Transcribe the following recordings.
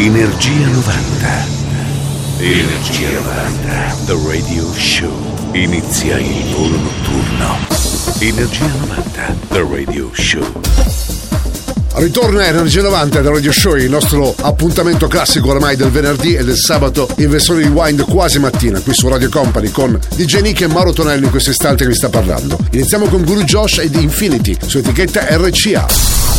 Energia 90. Energia 90. The Radio Show. Inizia il volo notturno. Energia 90. The Radio Show. Ritorna Energia 90 del Radio Show, il nostro appuntamento classico oramai del venerdì e del sabato in versione rewind quasi mattina qui su Radio Company con DJ Nick e Mauro Tonello in questo istante che vi sta parlando. Iniziamo con Guru Josh e The Infinity su etichetta RCA.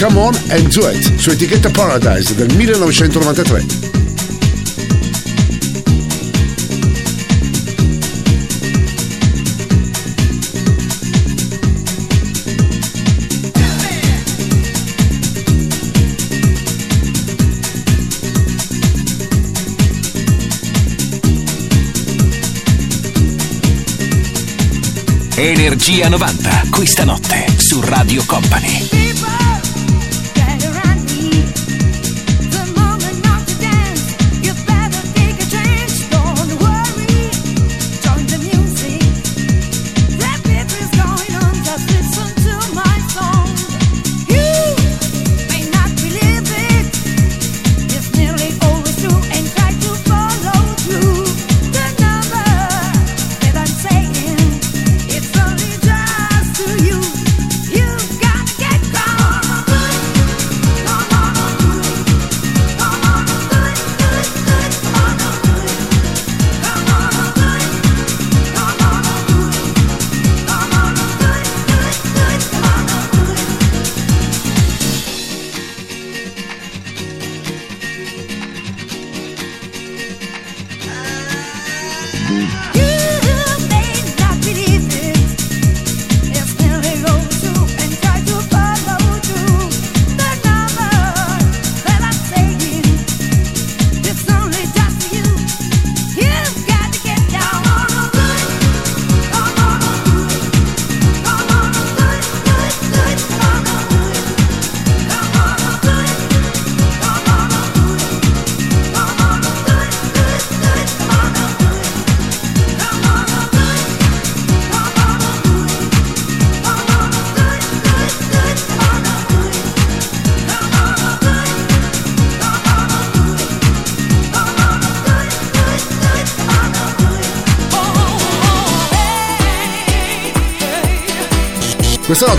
Come On and Do It, su etichetta Paradise del 1993. Energia 90, questa notte su Radio Company.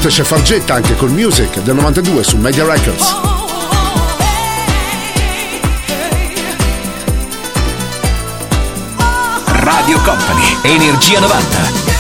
Notte c'è Fargetta anche col Music del 92 su Media Records. Radio Company, Energia 90.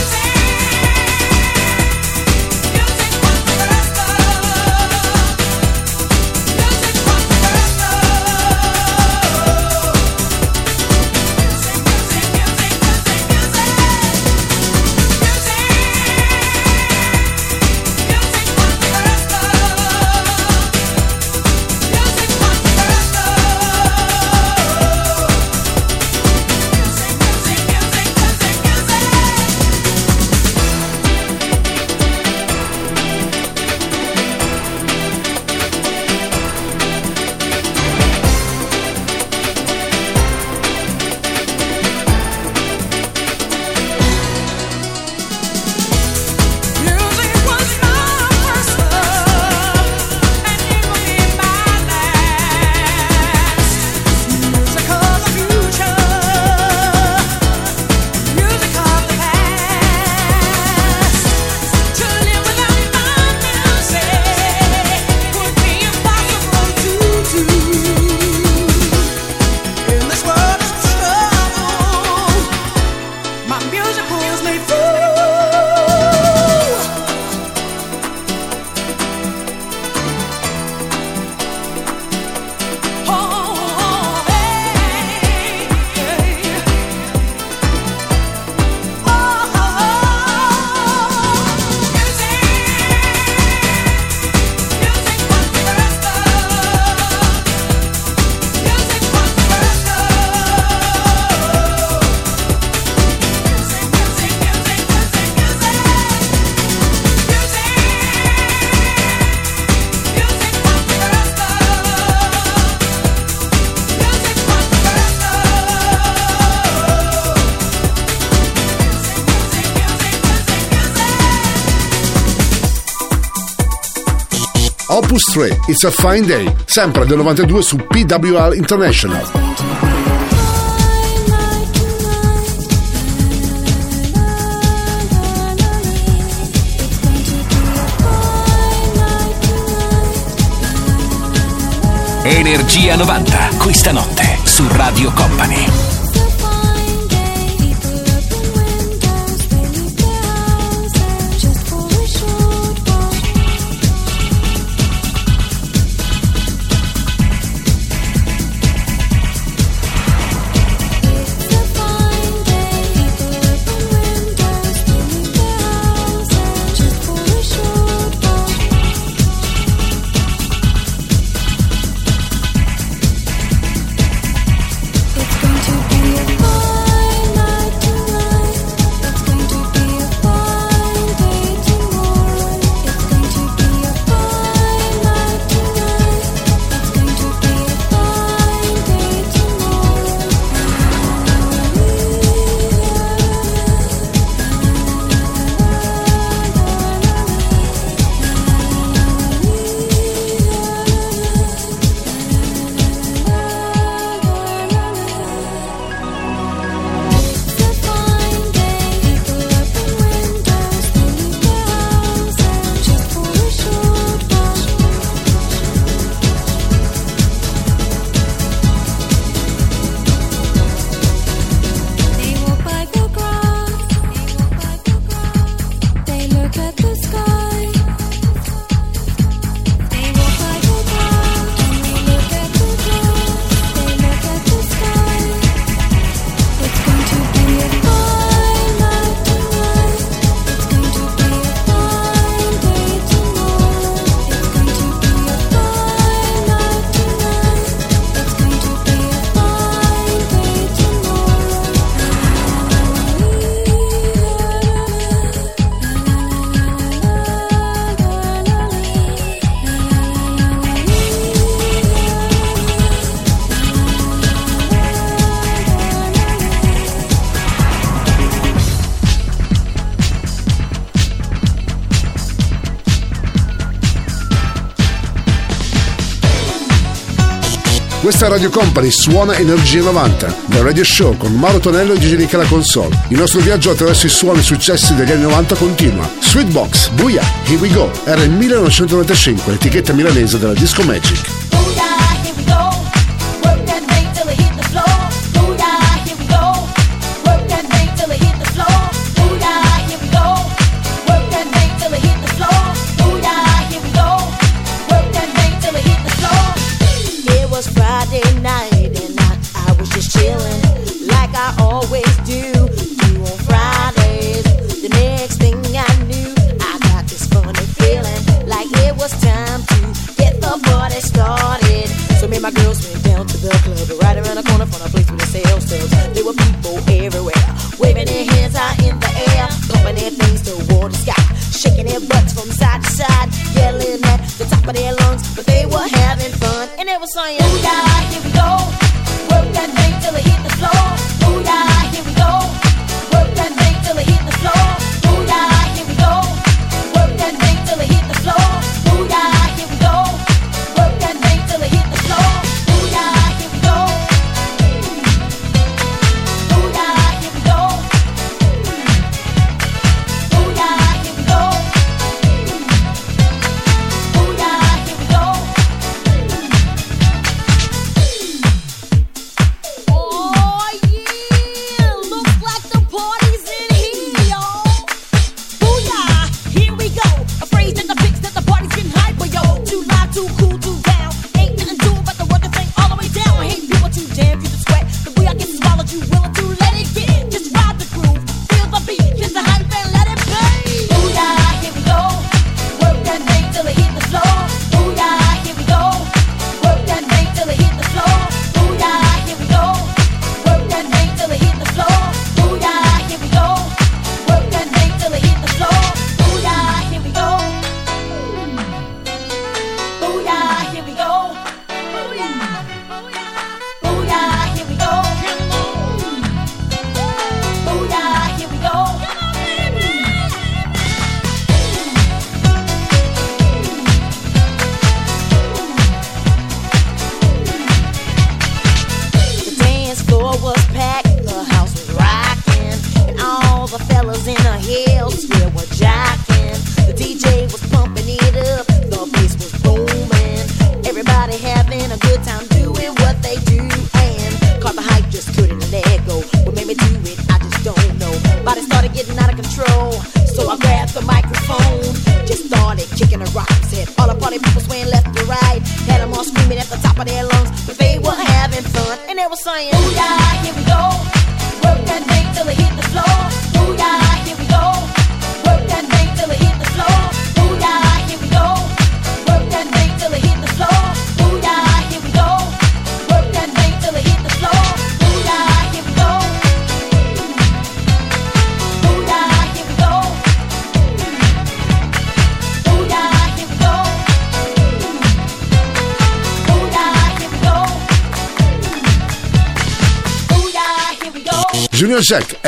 Opus 3, It's a Fine Day, sempre del 92 su PWL International. Energia 90, questa notte su Radio Company. Questa Radio Company, suona Energia 90, The Radio Show con Mauro Tonello e Gigi Ricca alla console. Il nostro viaggio attraverso i suoni successi degli anni 90 continua. Sweetbox, Buia, Here We Go, era il 1995, etichetta milanese della Disco Magic. I always do. On Fridays. The next thing I knew, I got this funny feeling like it was time to get the party started. So me and my girls went down to the club, right around the corner from place where they sell stuff. There were people everywhere, waving their hands high in the air, pumping their things toward the sky, shaking their butts from side to side, yelling at the top of their lungs, but they were having fun and.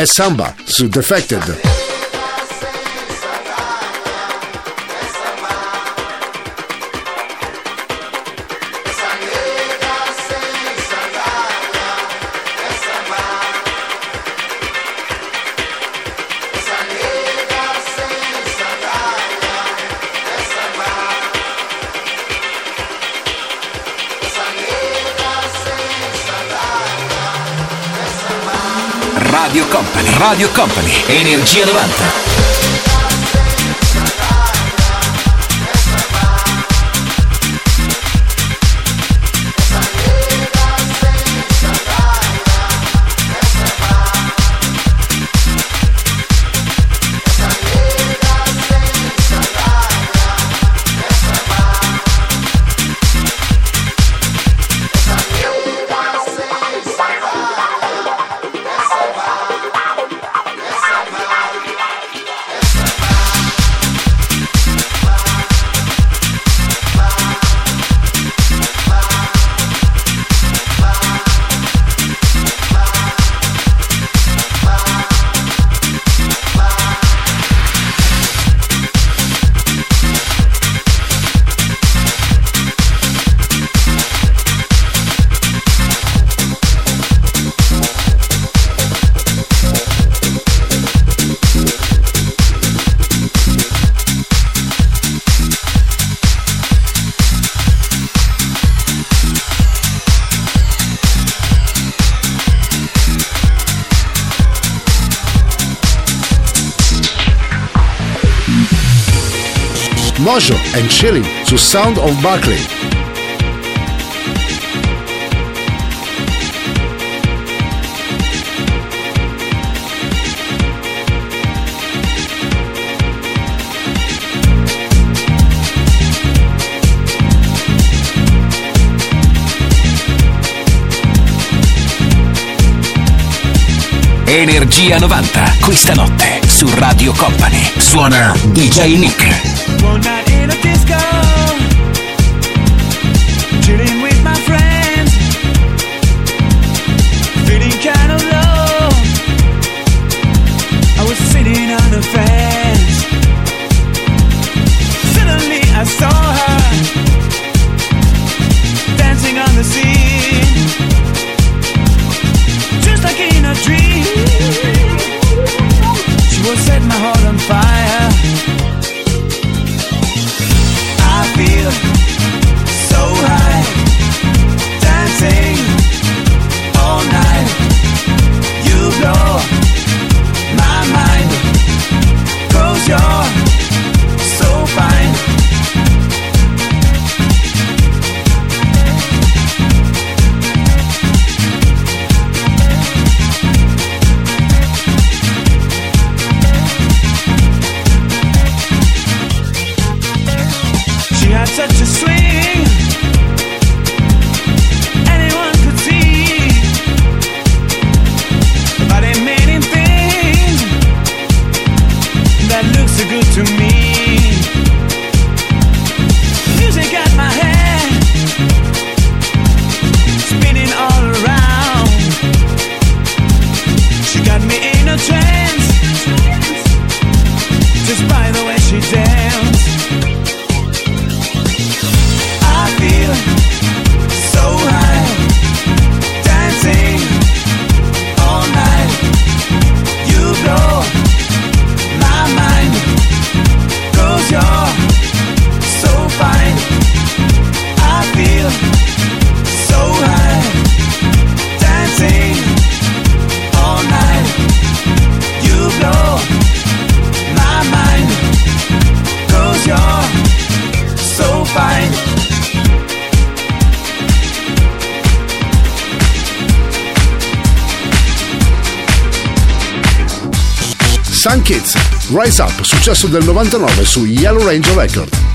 è samba su Defected. Radio Company. Radio Company. Energia 90. Shelley su Sound of Barclay. Energia 90, questa notte su Radio Company. Suona DJ Nick. Rise Up, successo del 99 su Yellow Ranger Record.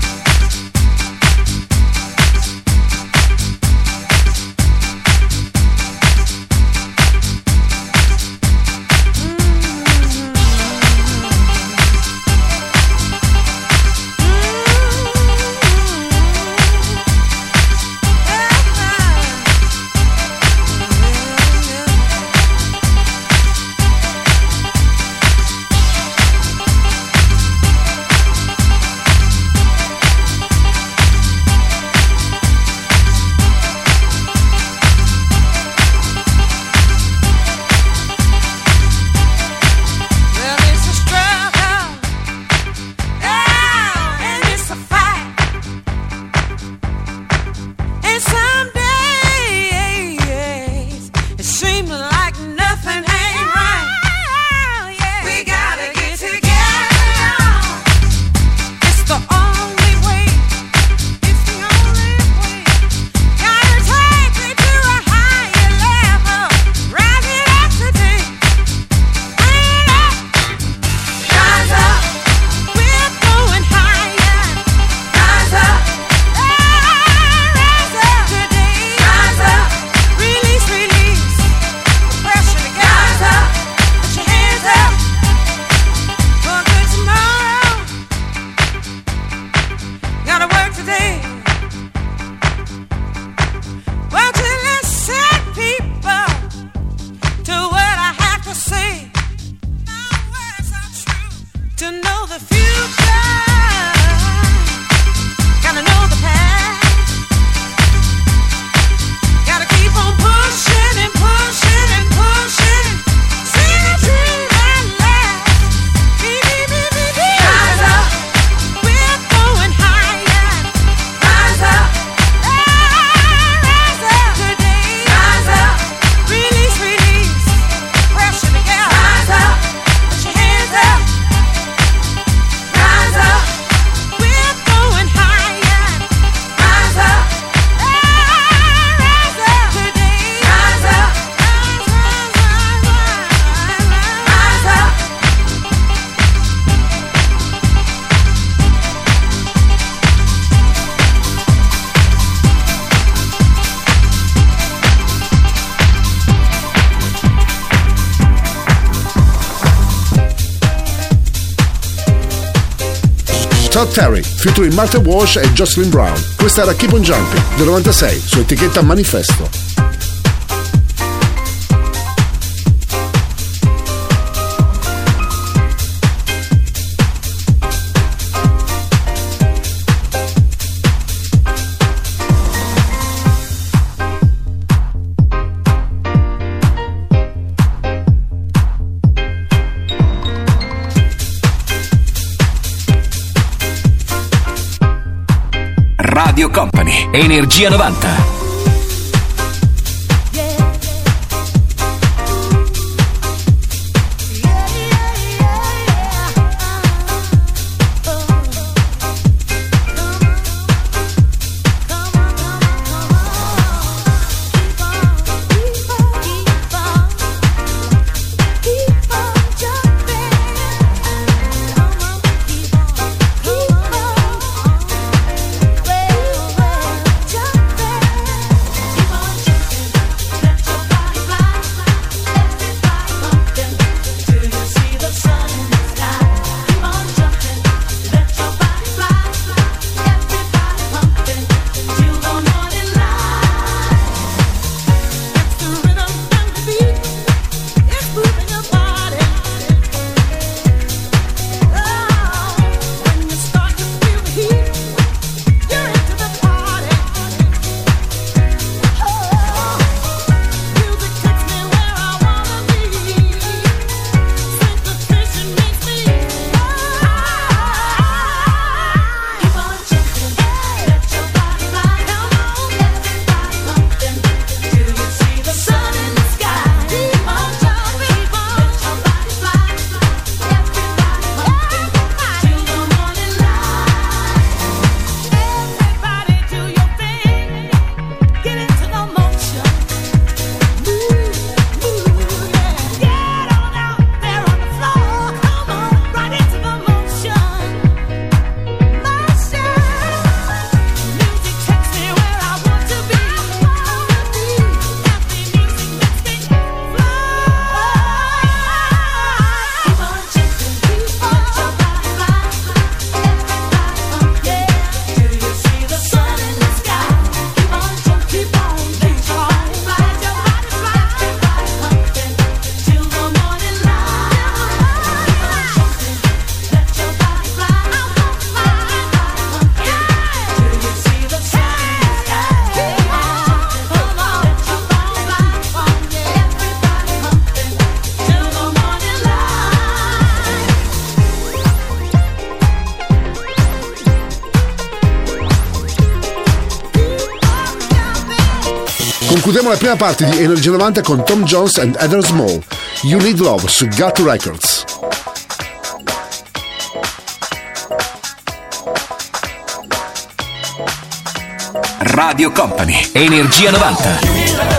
Terry, featuring Martha Walsh e Jocelyn Brown. Questa era Keep on Jumping del 96 su etichetta Manifesto. Energia 90. Prima parte di Energia 90 con Tom Jones and Heather Small. You Need Love su Gut Records. Radio Company, Energia 90.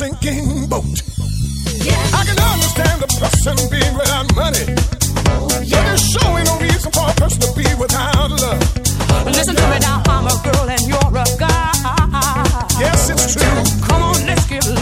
Sinking boat. Yeah. I can understand a person being without money. But there's surely no reason for a person to be without love. Listen to me now, I'm a girl and you're a guy. Yes, it's true. Come on, let's give love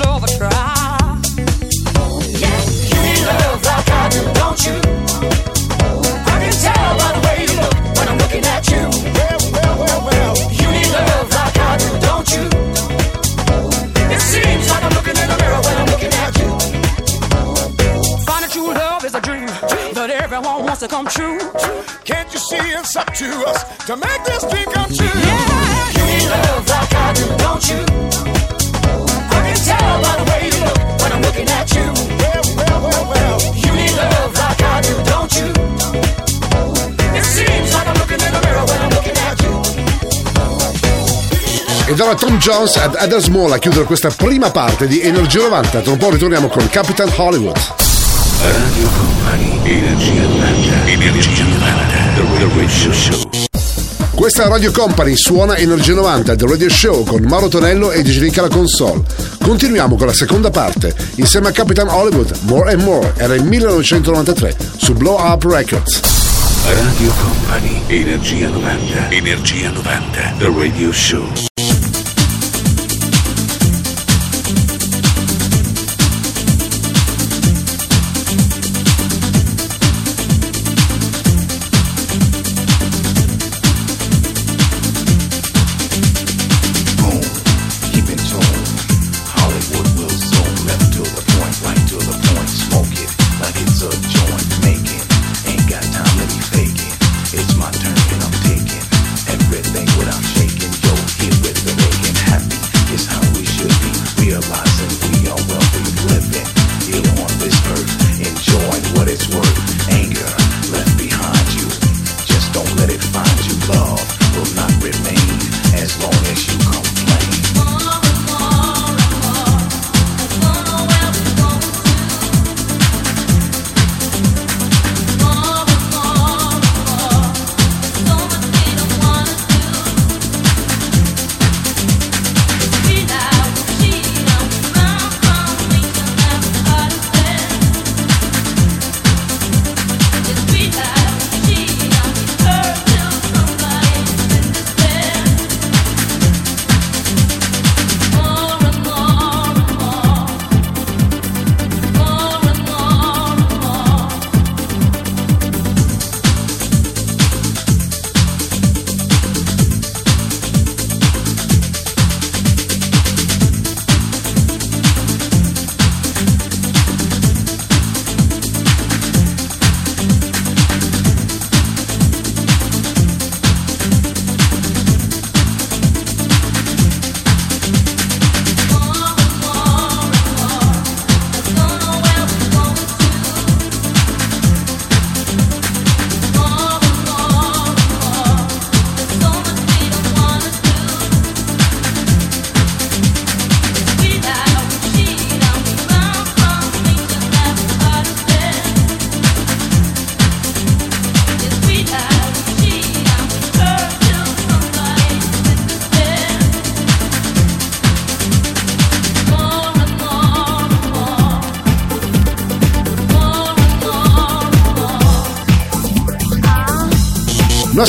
come true. Can't you see it's up to us to make this dream come true? Yeah. You need love like I do, don't you? I can tell by the way you look when I'm looking at you. Well, well, well, well. You need love like I do, don't you? It seems like I'm looking in the mirror when I'm looking at you. Ed ora Tom Jones ed Heather Small a chiudere questa prima parte di Energia 90. Tra un po' ritorniamo con Capitan Hollywood. Radio Company, Energia 90. Energia 90. The Radio Show. Questa Radio Company, suona Energia 90, The Radio Show con Mauro Tonello e Digirica la console. Continuiamo con la seconda parte, insieme a Capitan Hollywood, More and More, era il 1993, su Blow Up Records. Radio Company, Energia 90. Energia 90. The Radio Show.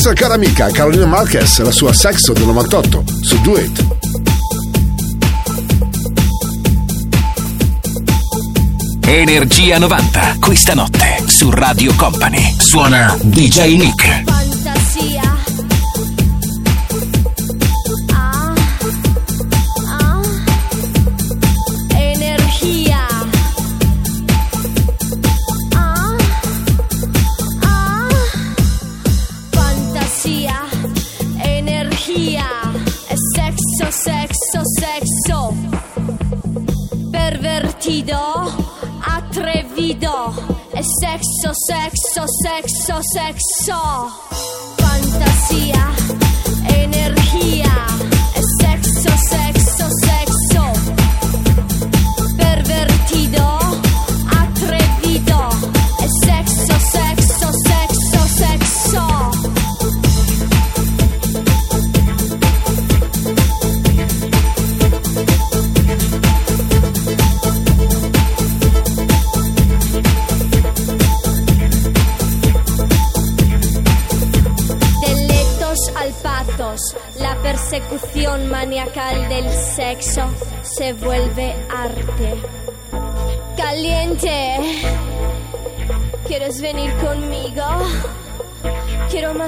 nostra cara amica Carolina Marquez la sua Sexo del 98 su Duet. Energia 90, questa notte su Radio Company. Suona DJ Nick. sex, so sex, saw. So.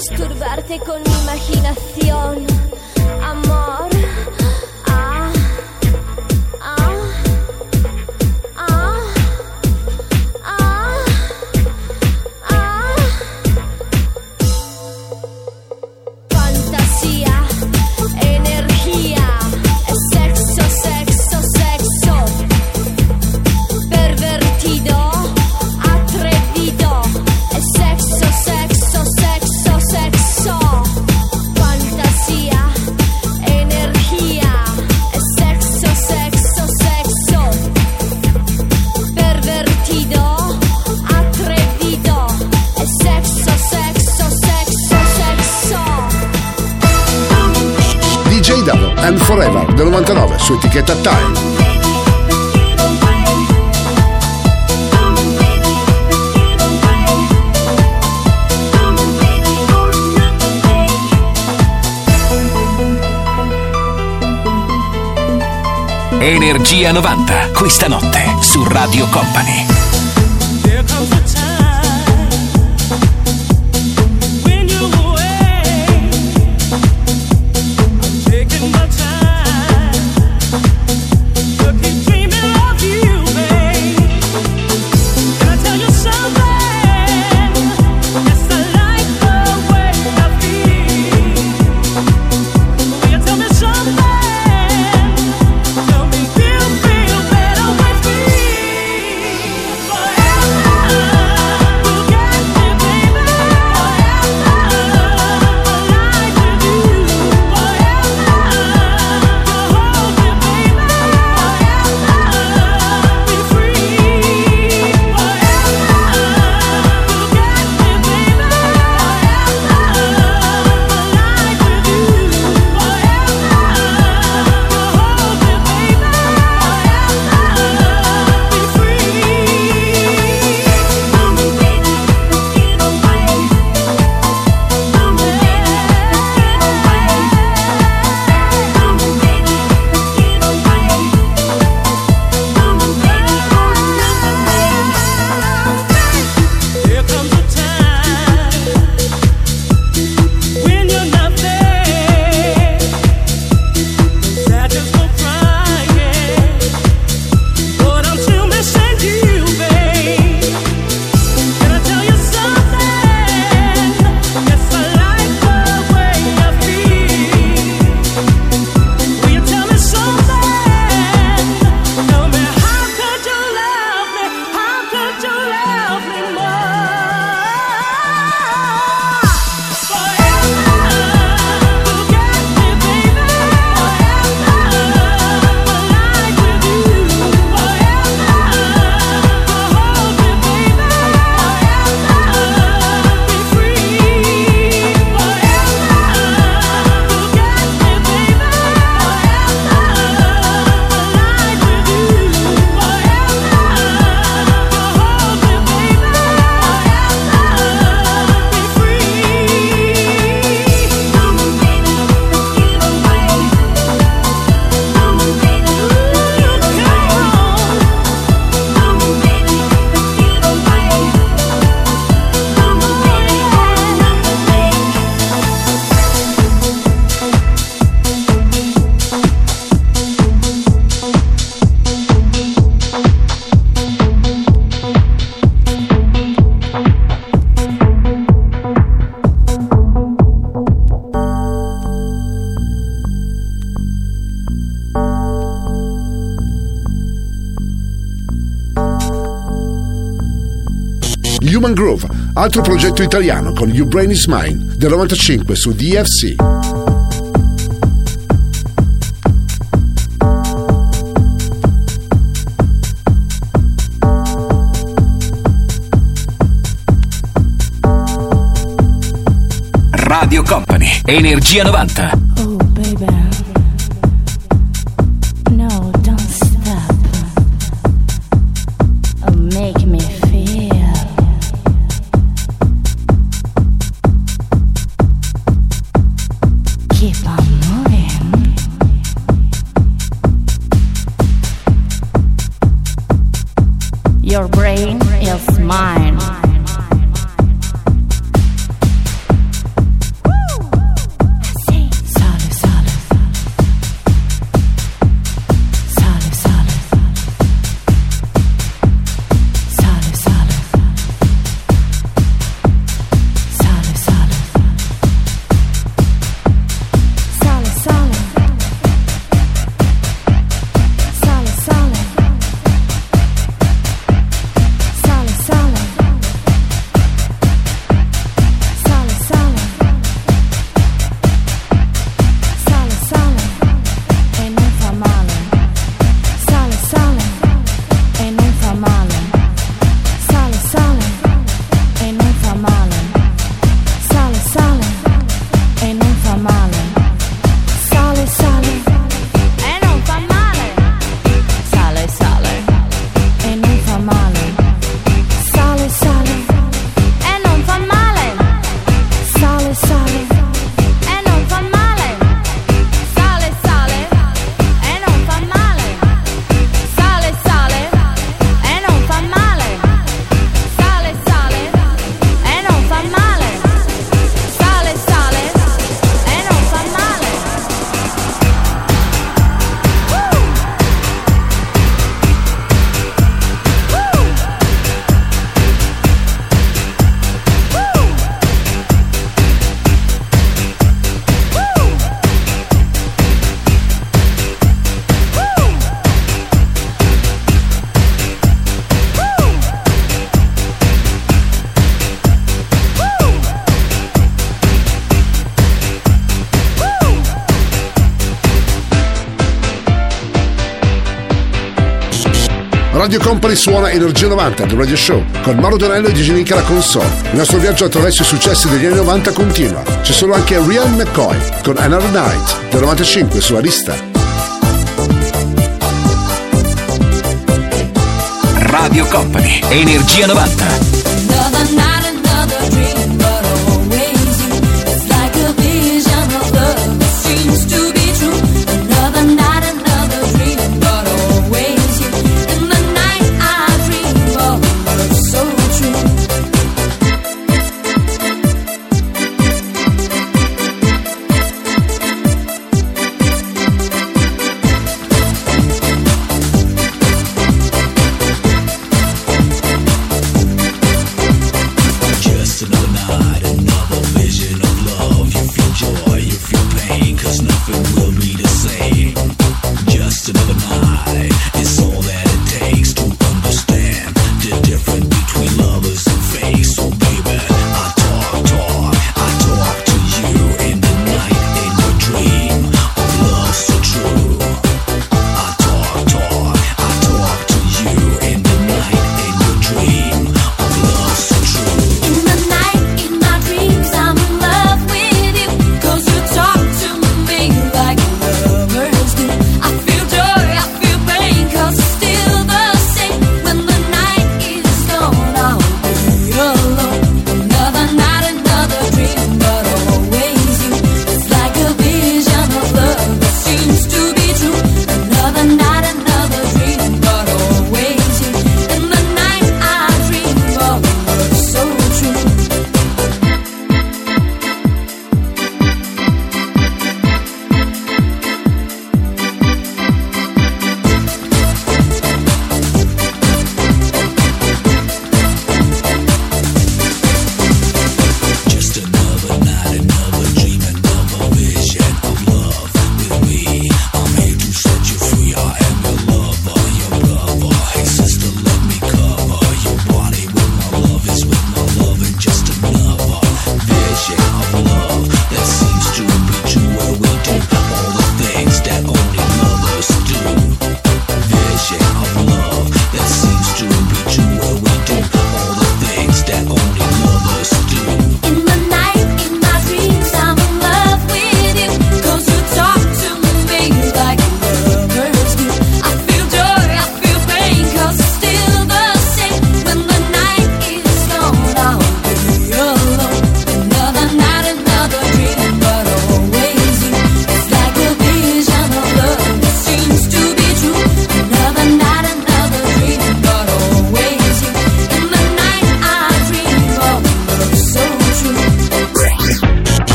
masturbarte con mi imaginación. su etichetta Time. Energia 90, questa notte su Radio Company. altro progetto italiano con You Brain Is Mine del 95 su DFC. Radio Company, Energia 90. Radio Company suona Energia 90, The Radio Show, con Mauro Donello e DJ Nica alla console. Il nostro viaggio attraverso i successi degli anni 90 continua. Ci sono anche Ryan McCoy con Another Night, del 95 sulla lista Radio Company, Energia 90.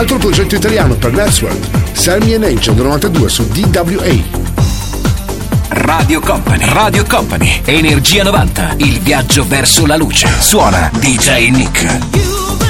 Altro progetto italiano per Network, Sammy and Angel 92 su DWA. Radio Company, Radio Company, Energia 90, il viaggio verso la luce. Suona DJ Nick.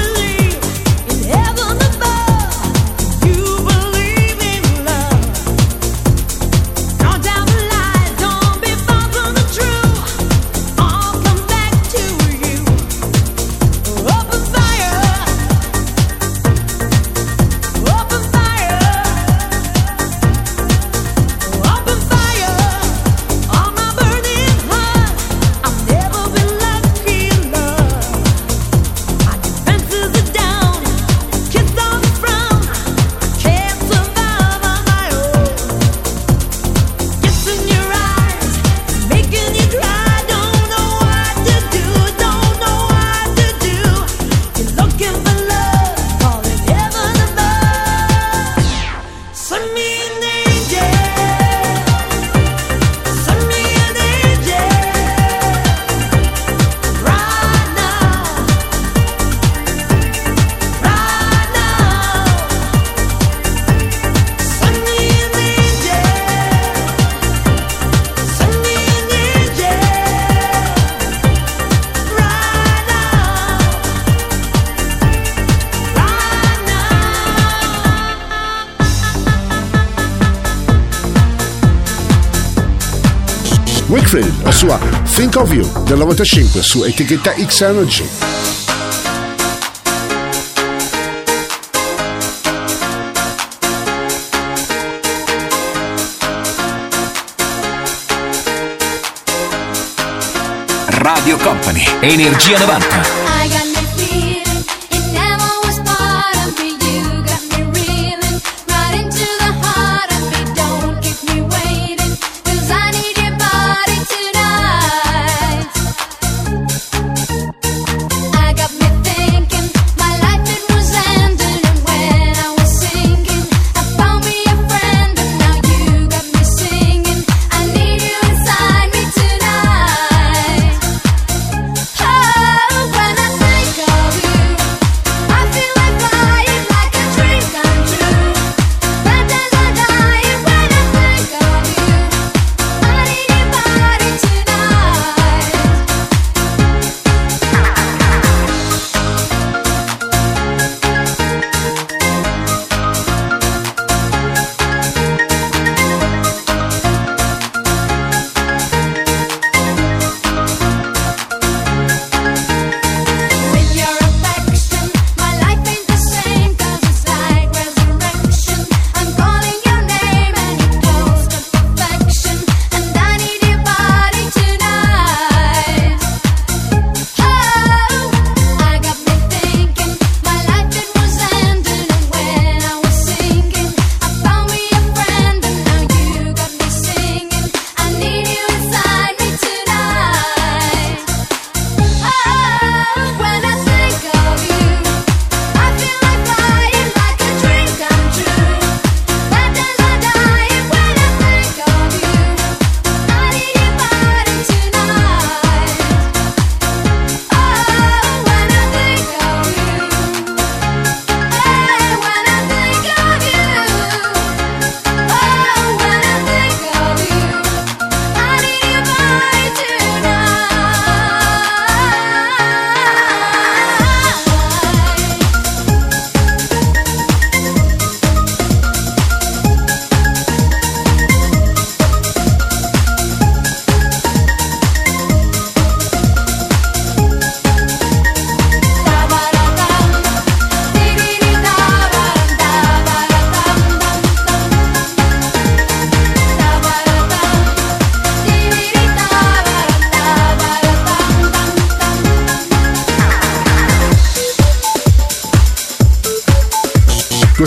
sua Think of You del 95 su etichetta X Energy. Radio Company, Energia 90.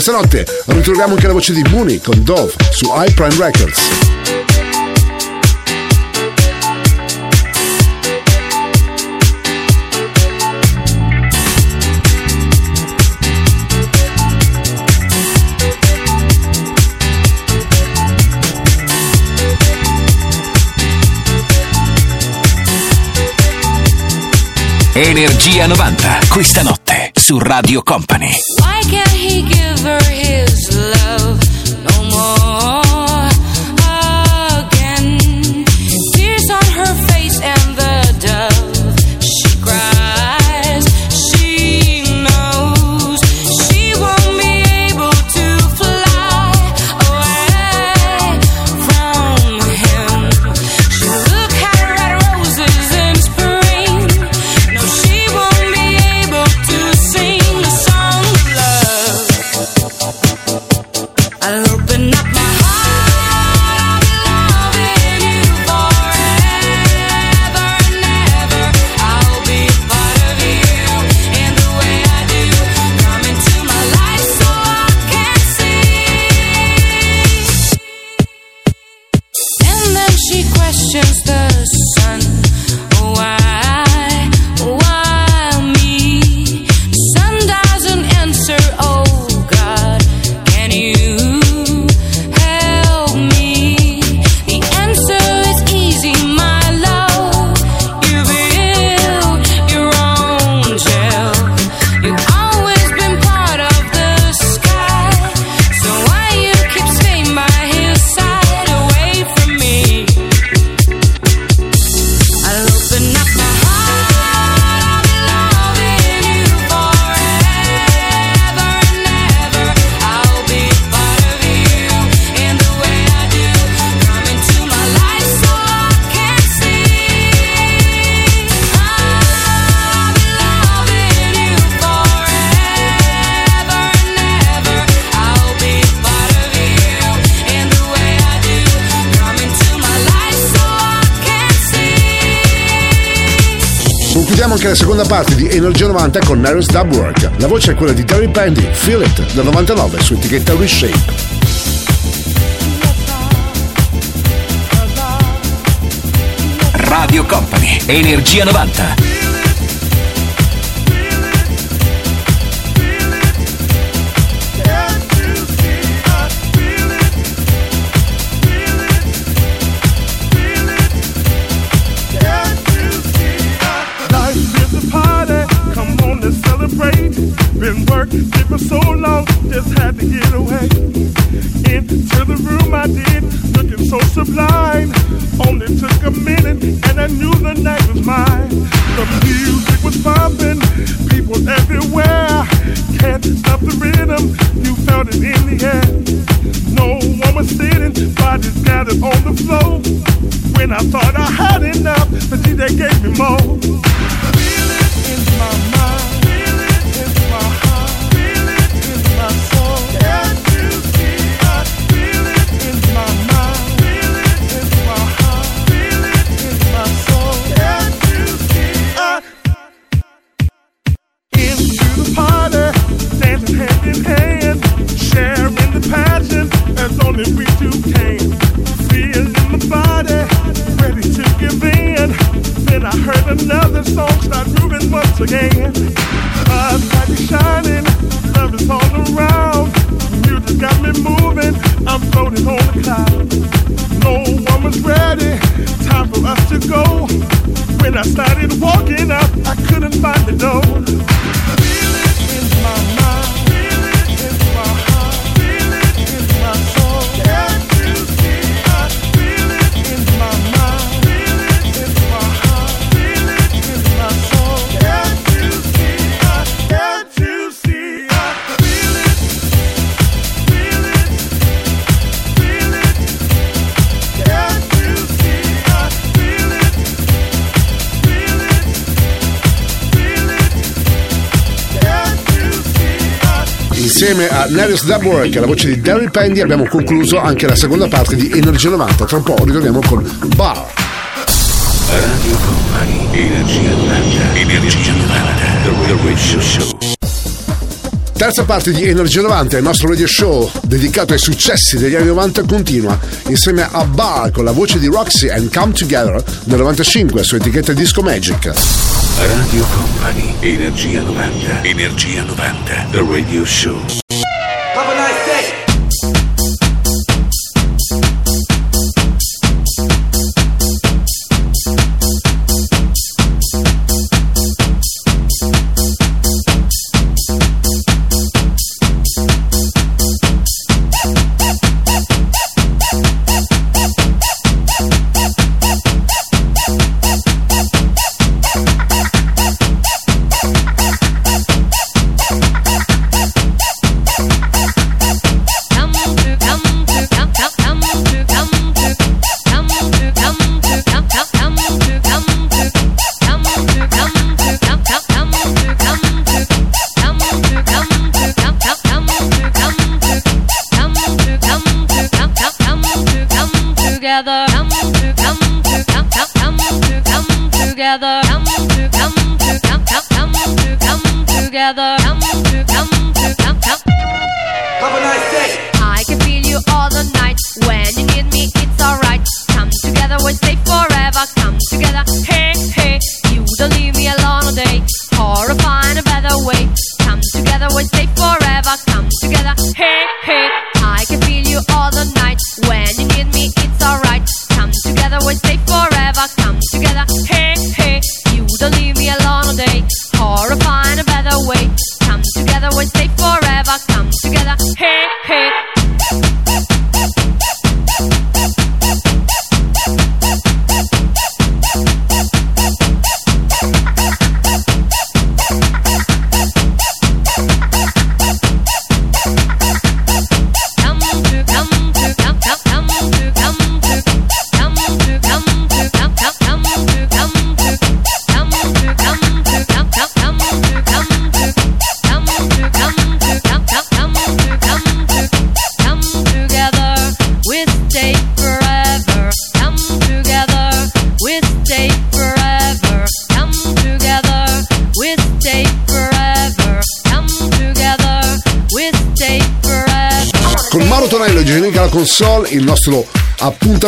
Questa notte ritroviamo anche la voce di Mooney con Dove su iPrime Records. Energia 90, questa notte su Radio Company. every anche la seconda parte di Energia 90 con Nyrus Dubwork. La voce è quella di Terry Pandy, Feel It, del 99 su etichetta Reshape. Radio Company, Energia 90. Insieme a Narius Dubwork, la voce di Derry Pendy, abbiamo concluso anche la seconda parte di Energia 90. Tra un po' ritorniamo con Bar. Radio Company, Energia 90, Energia 90, The Real Radio Show. Terza parte di Energia 90, il nostro radio show dedicato ai successi degli anni 90 continua insieme a Bar con la voce di Roxy and Come Together del 95 su etichetta Disco Magic. Radio Company, Energia 90, Energia 90, The Radio Show.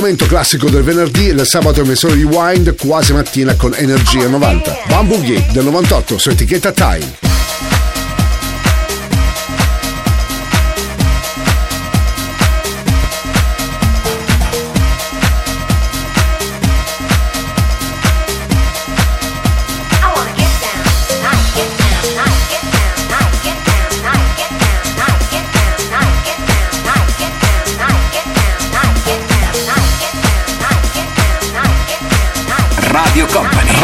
momento classico del venerdì, del sabato emissione di Wind, quasi mattina con Energia 90. Bamboo Gate del 98 su etichetta Time.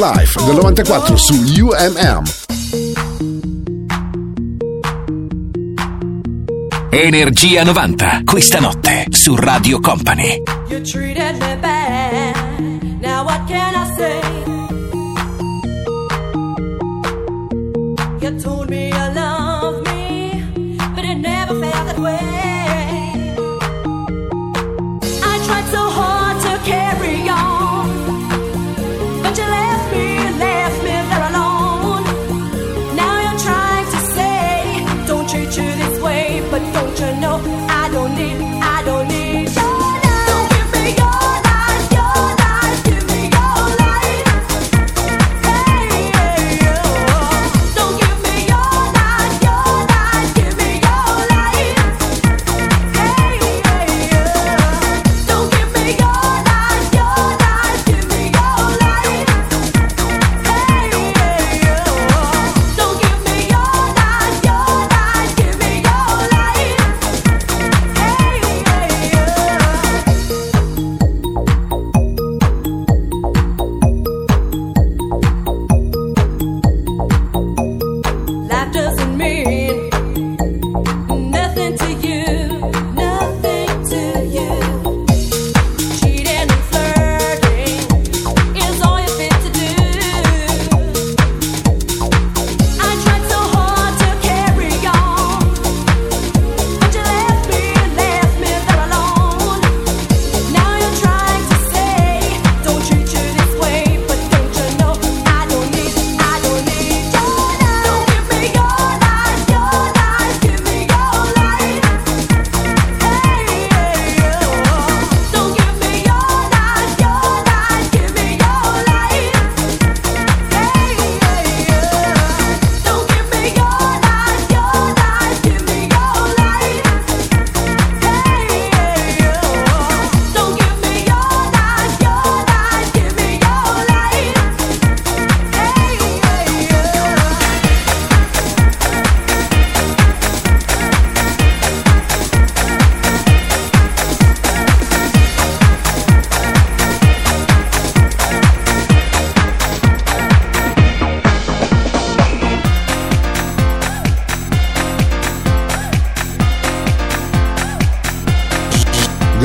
Life del 94 su UMM. Energia 90, questa notte su Radio Company.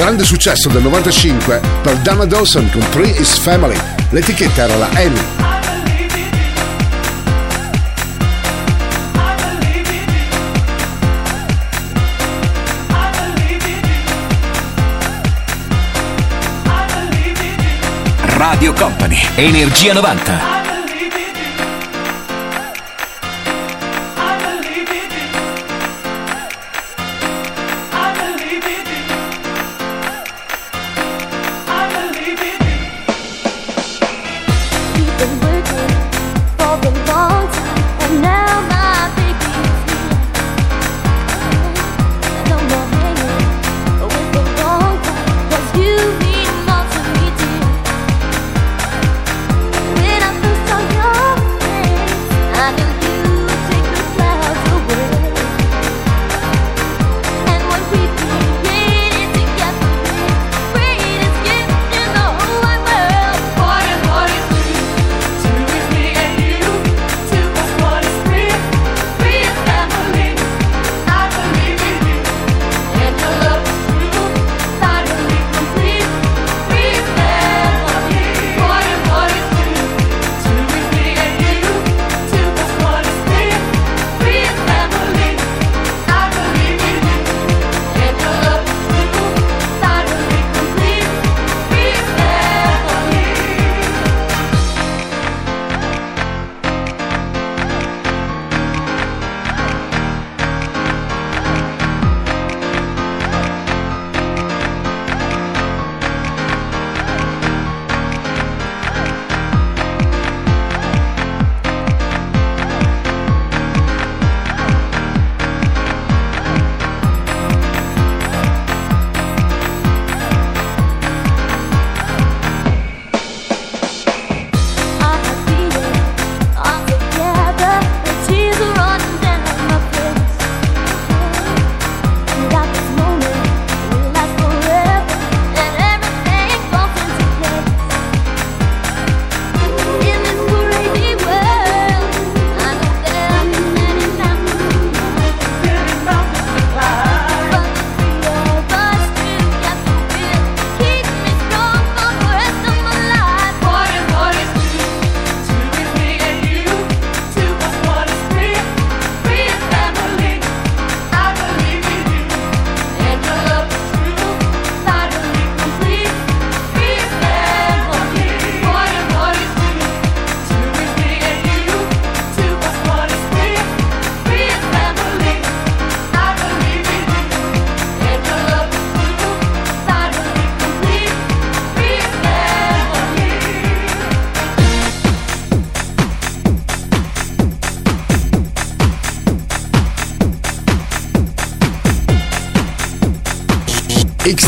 grande successo del 95 per Dana Dawson con Tree is Family. L'etichetta era la Annie. Radio Company, Energia 90.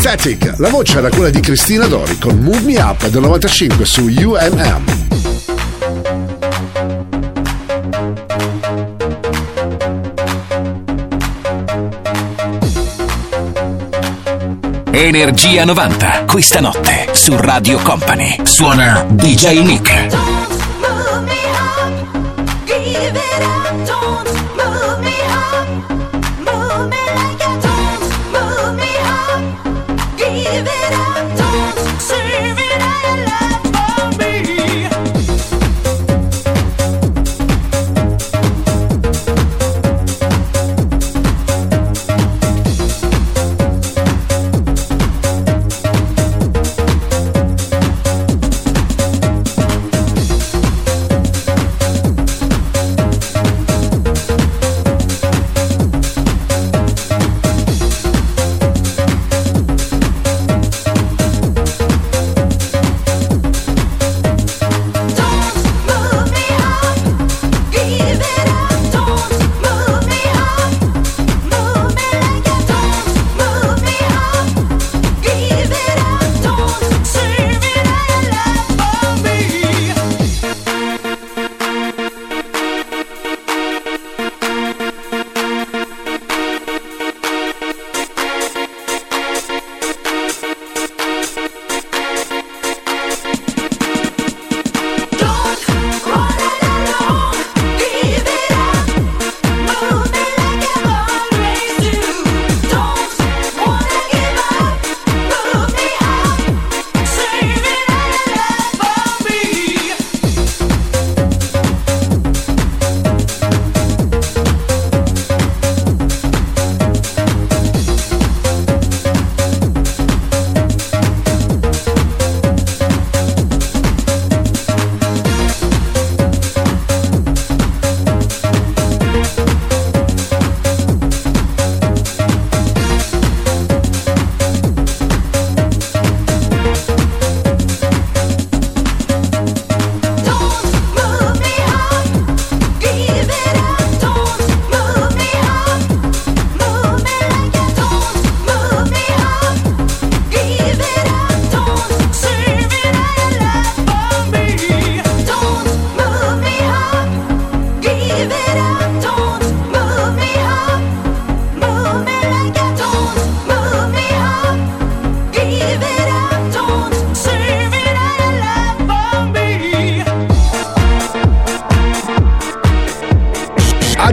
Static. La voce era quella di Cristina Dori con Move Me Up del 95 su UMM. Energia 90, questa notte su Radio Company. Suona DJ Nick.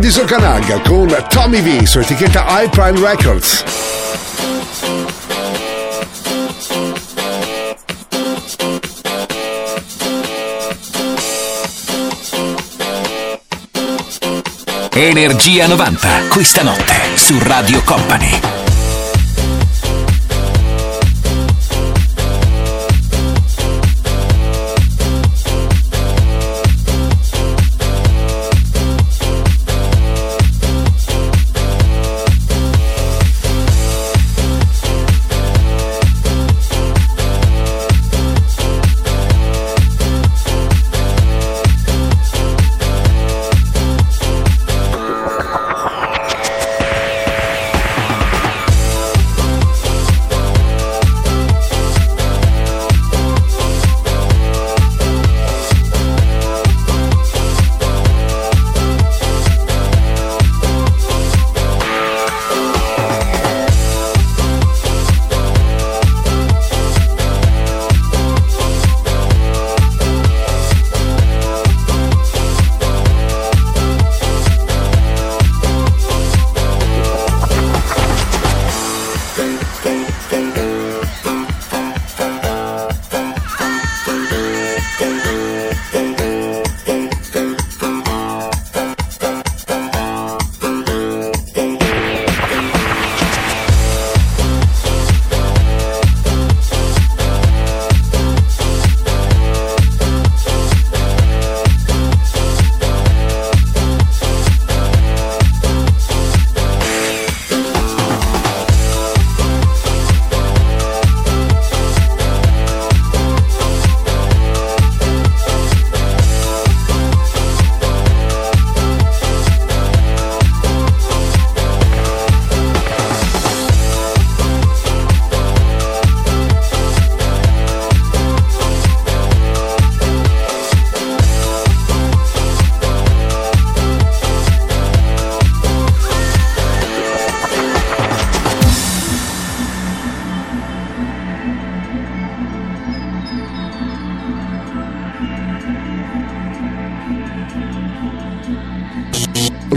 Madison Canaga con Tommy V su etichetta iPrime Records. Energia 90, questa notte su Radio Company.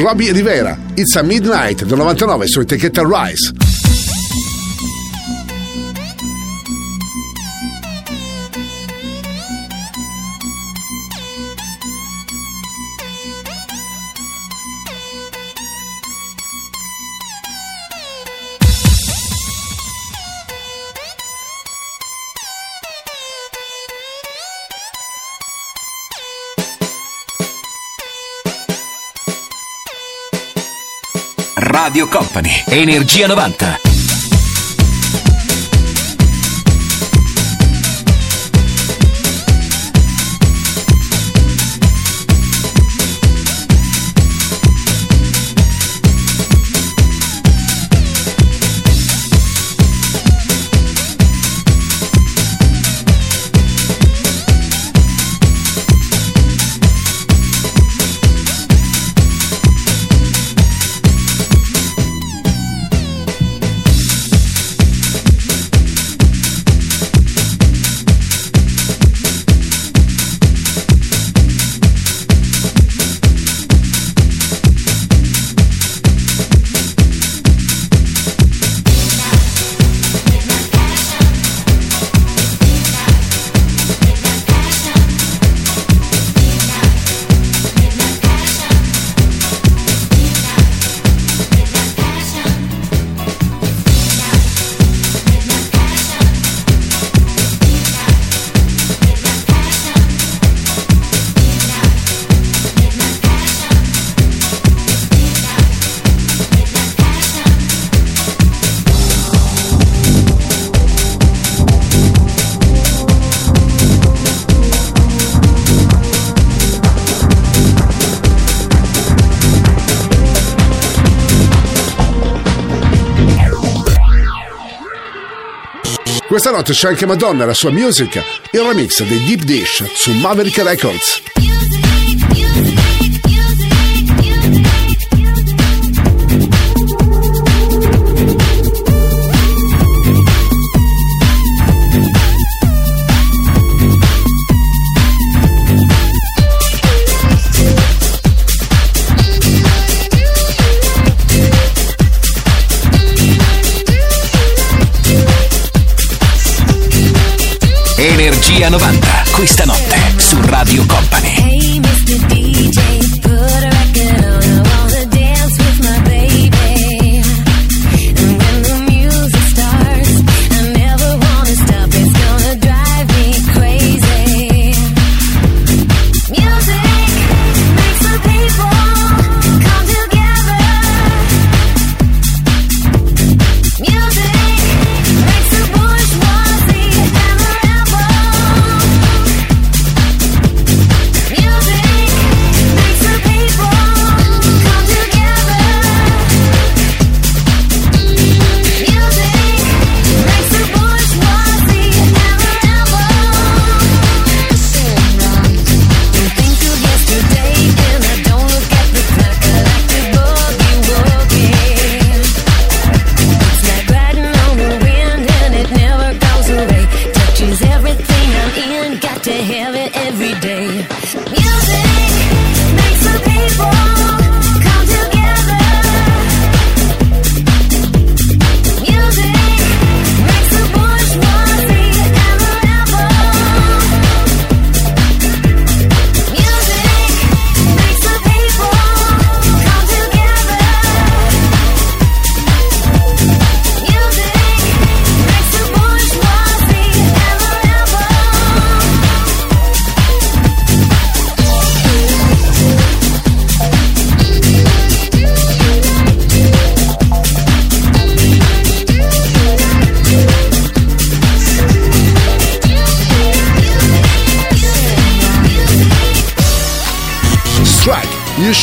Robbie Rivera, It's a Midnight del 99 su etichetta Rise. Energia 90. Questa notte c'è anche Madonna e la sua music, il remix dei Deep Dish su Maverick Records.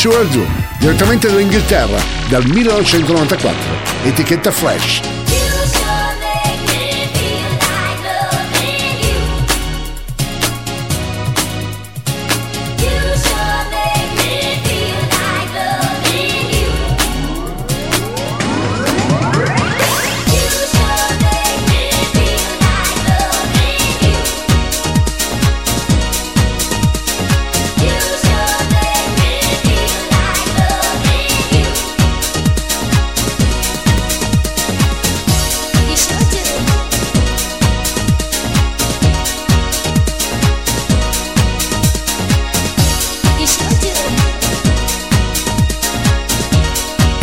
Sure Do, direttamente dall'Inghilterra, dal 1994, etichetta Flash.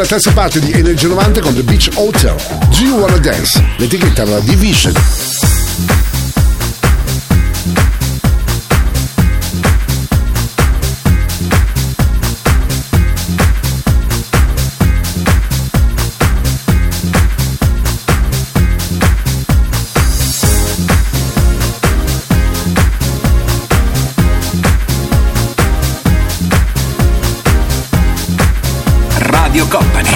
la terza parte di Energia 90 con The Beach Hotel. Do You Wanna Dance? L'etichetta alla Division.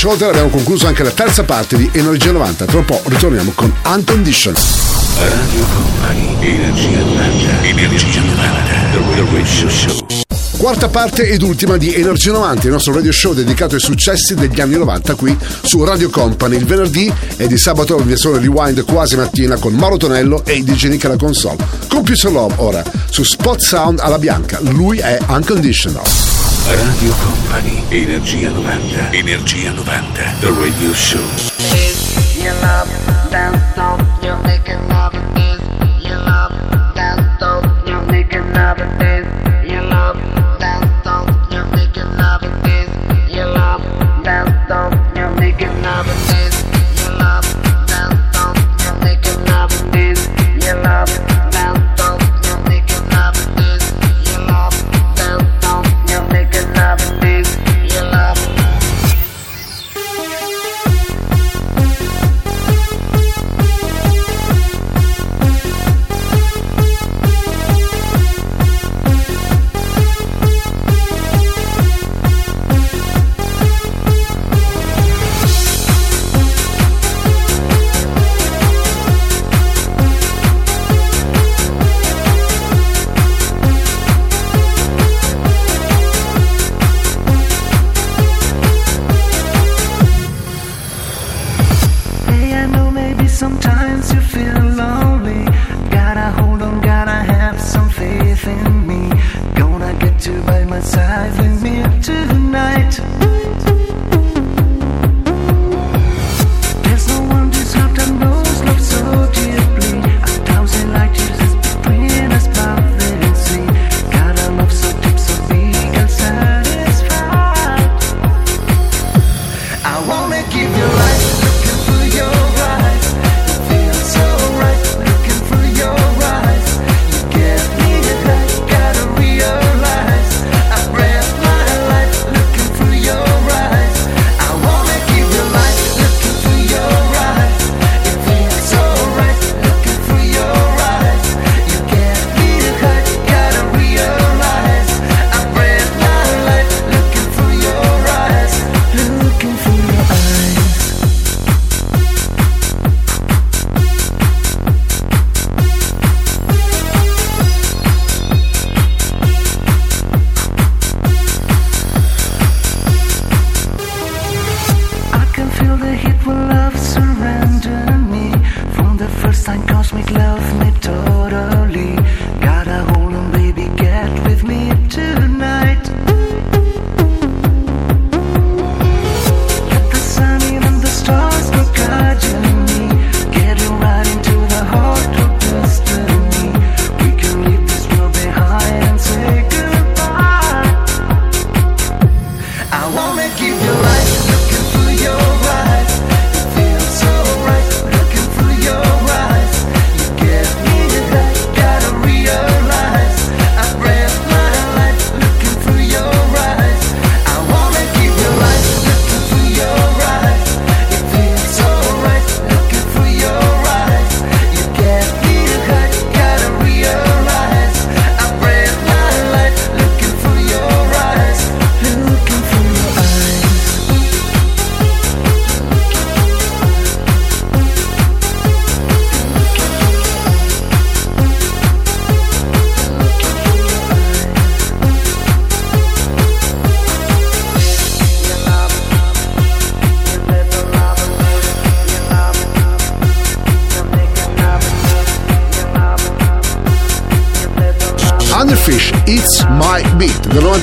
Shoulder abbiamo concluso anche la terza parte di Energia 90. Tra un po' ritorniamo con Uncondition. Radio Company, Energia 90, Energia 90, The Radio Show. Quarta parte ed ultima di Energia 90, il nostro radio show dedicato ai successi degli anni 90 qui su Radio Company il venerdì e di sabato in versione rewind quasi mattina con Mauro Tonello e i DJ Nick alla console. Computer Love ora su Spot Sound alla bianca, lui è Unconditional. Radio Company, Energia 90, Energia 90, The Radio Show. Is your love down dope? You're making love with this. Your love down dope. You're making love with this.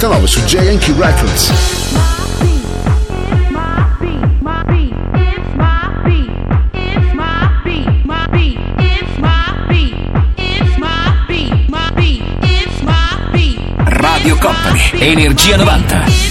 1999 su JNQ Records. Company, Energia 90.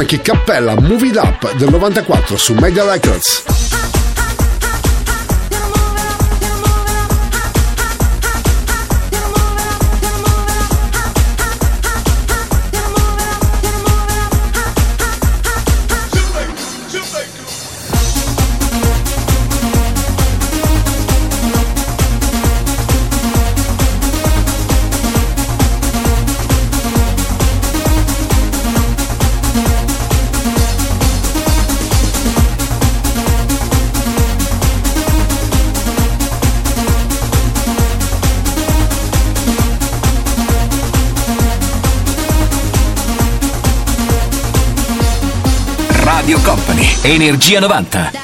Anche Cappella Move It Up del 94 su Media Records. Energia 90.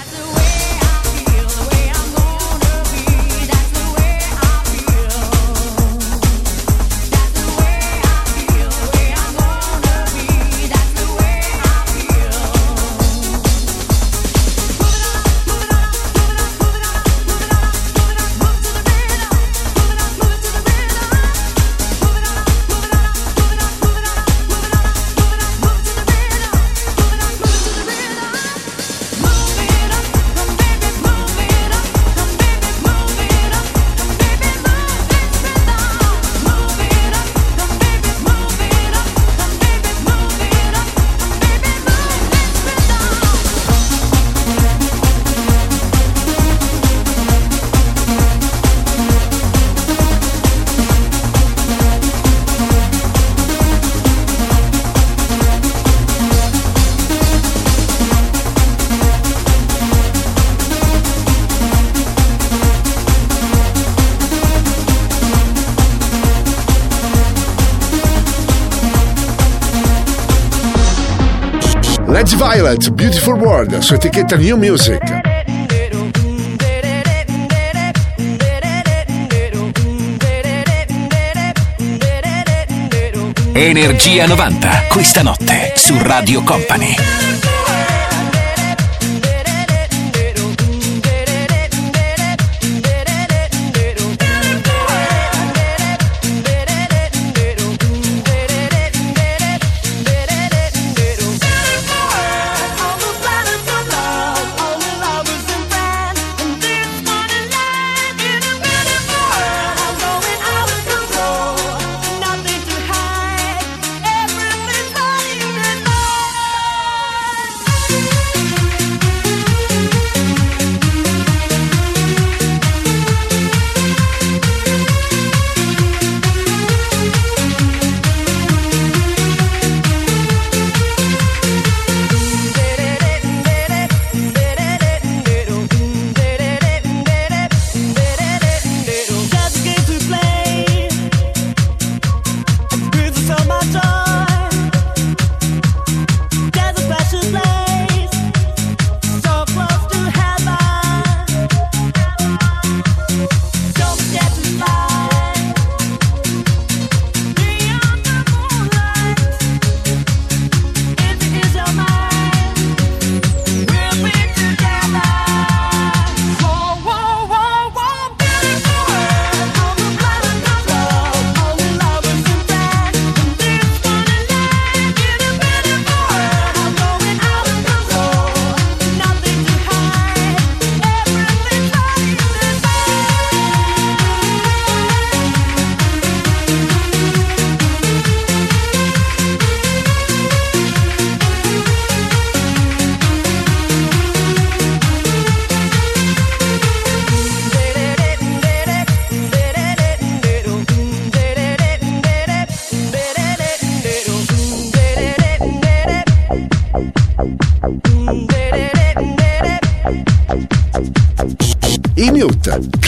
Violet, Beautiful World, su etichetta New Music. Energia 90, questa notte su Radio Company.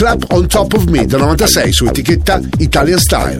Club on Top of Me del 96 su etichetta Italian Style.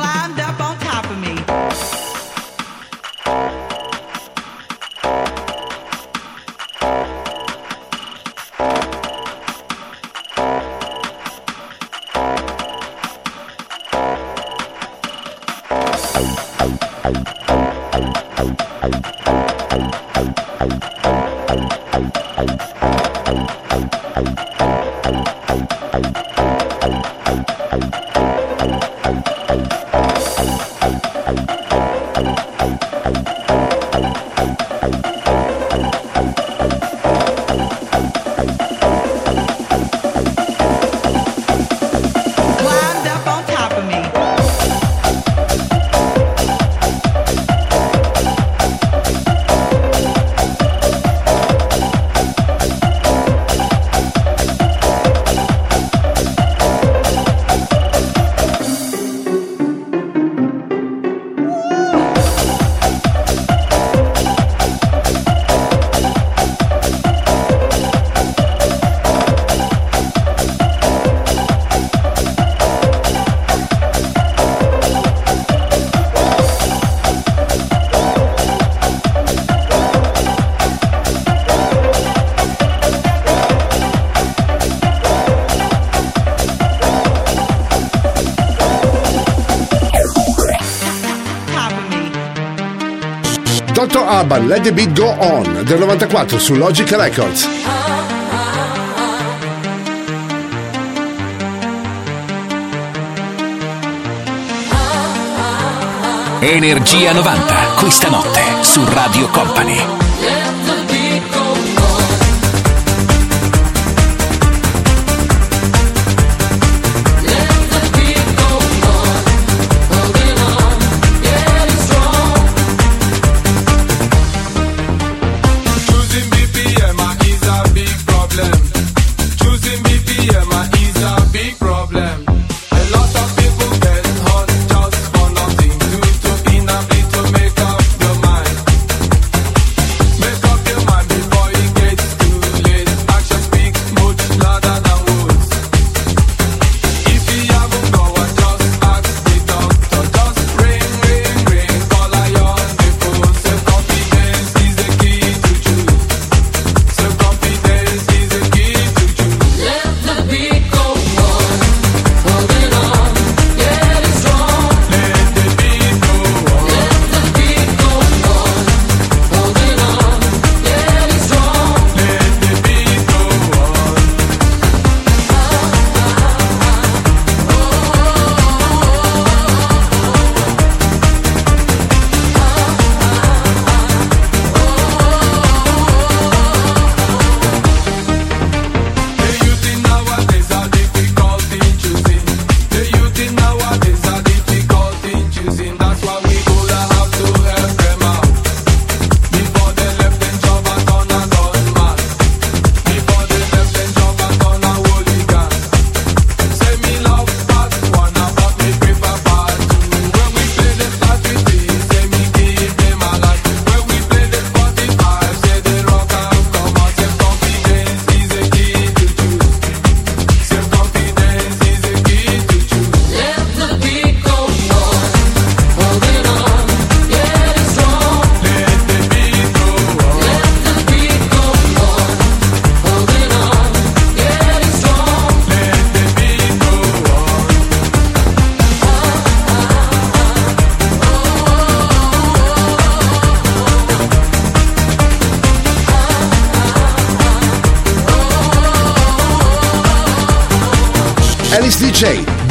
Let the Beat Go On del 94 su Logic Records. Energia 90, questa notte su Radio Company.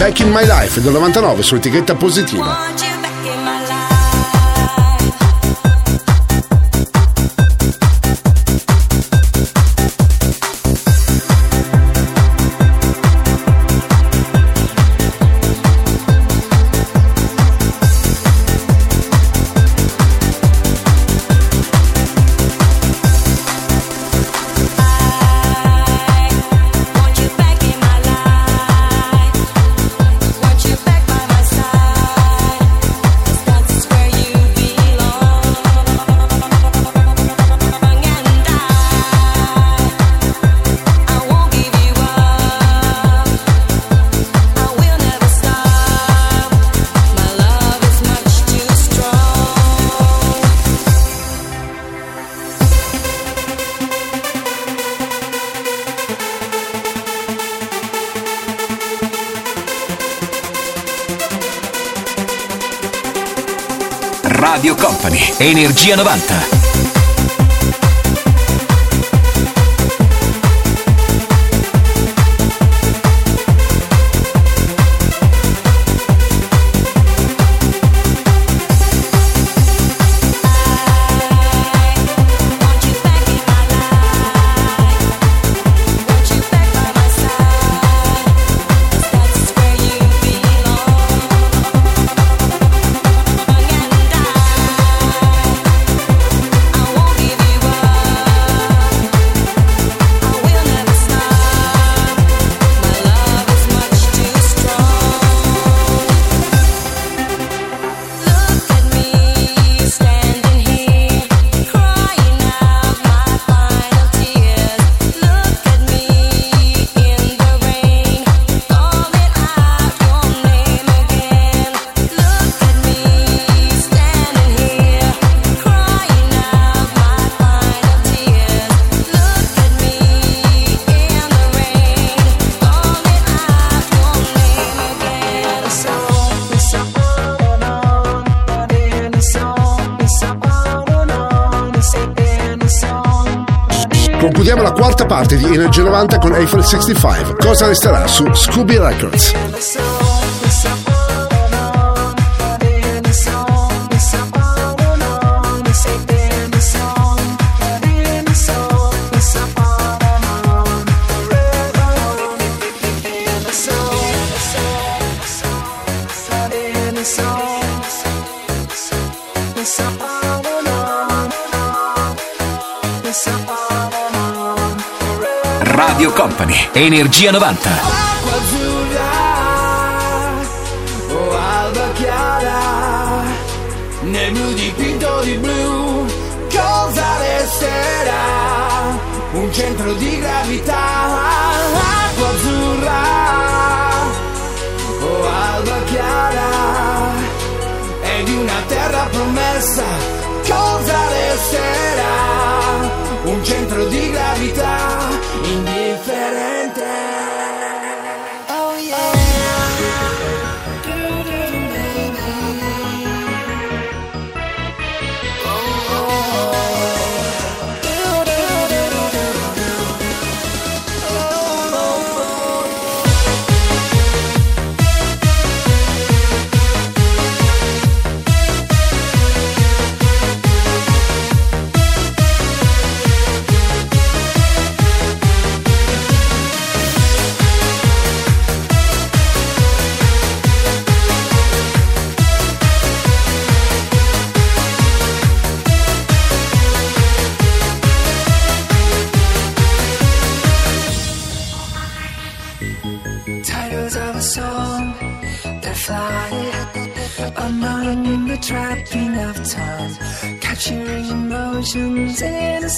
Back in My Life del 99 su etichetta positiva. Energia 90. 65. Cosa resterà su Scooby Records? Radio Company, Energia 90. Acqua azzurra o alba chiara nel blu dipinto di blu cosa resterà un centro di gravità acqua azzurra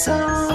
in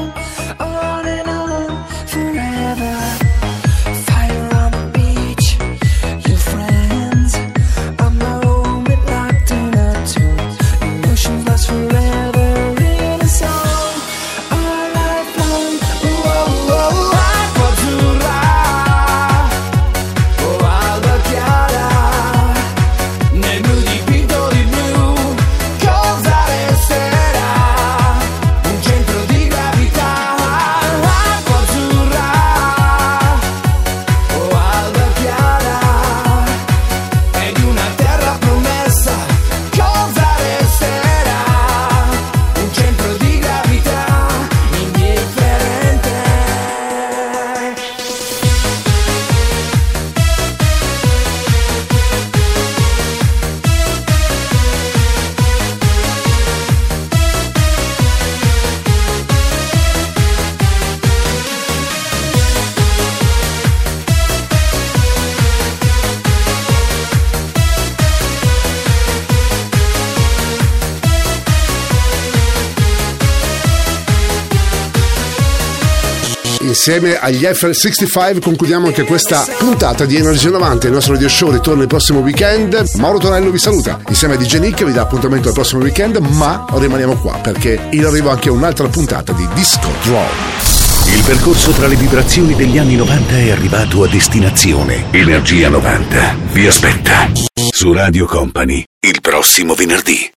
Insieme agli F65 concludiamo anche questa puntata di Energia 90. Il nostro radio show ritorna il prossimo weekend. Mauro Tonello vi saluta. Insieme a DJ Nick vi dà appuntamento al prossimo weekend, ma rimaniamo qua perché in arrivo anche un'altra puntata di Disco Draw. Il percorso tra le vibrazioni degli anni 90 è arrivato a destinazione. Energia 90 vi aspetta su Radio Company il prossimo venerdì.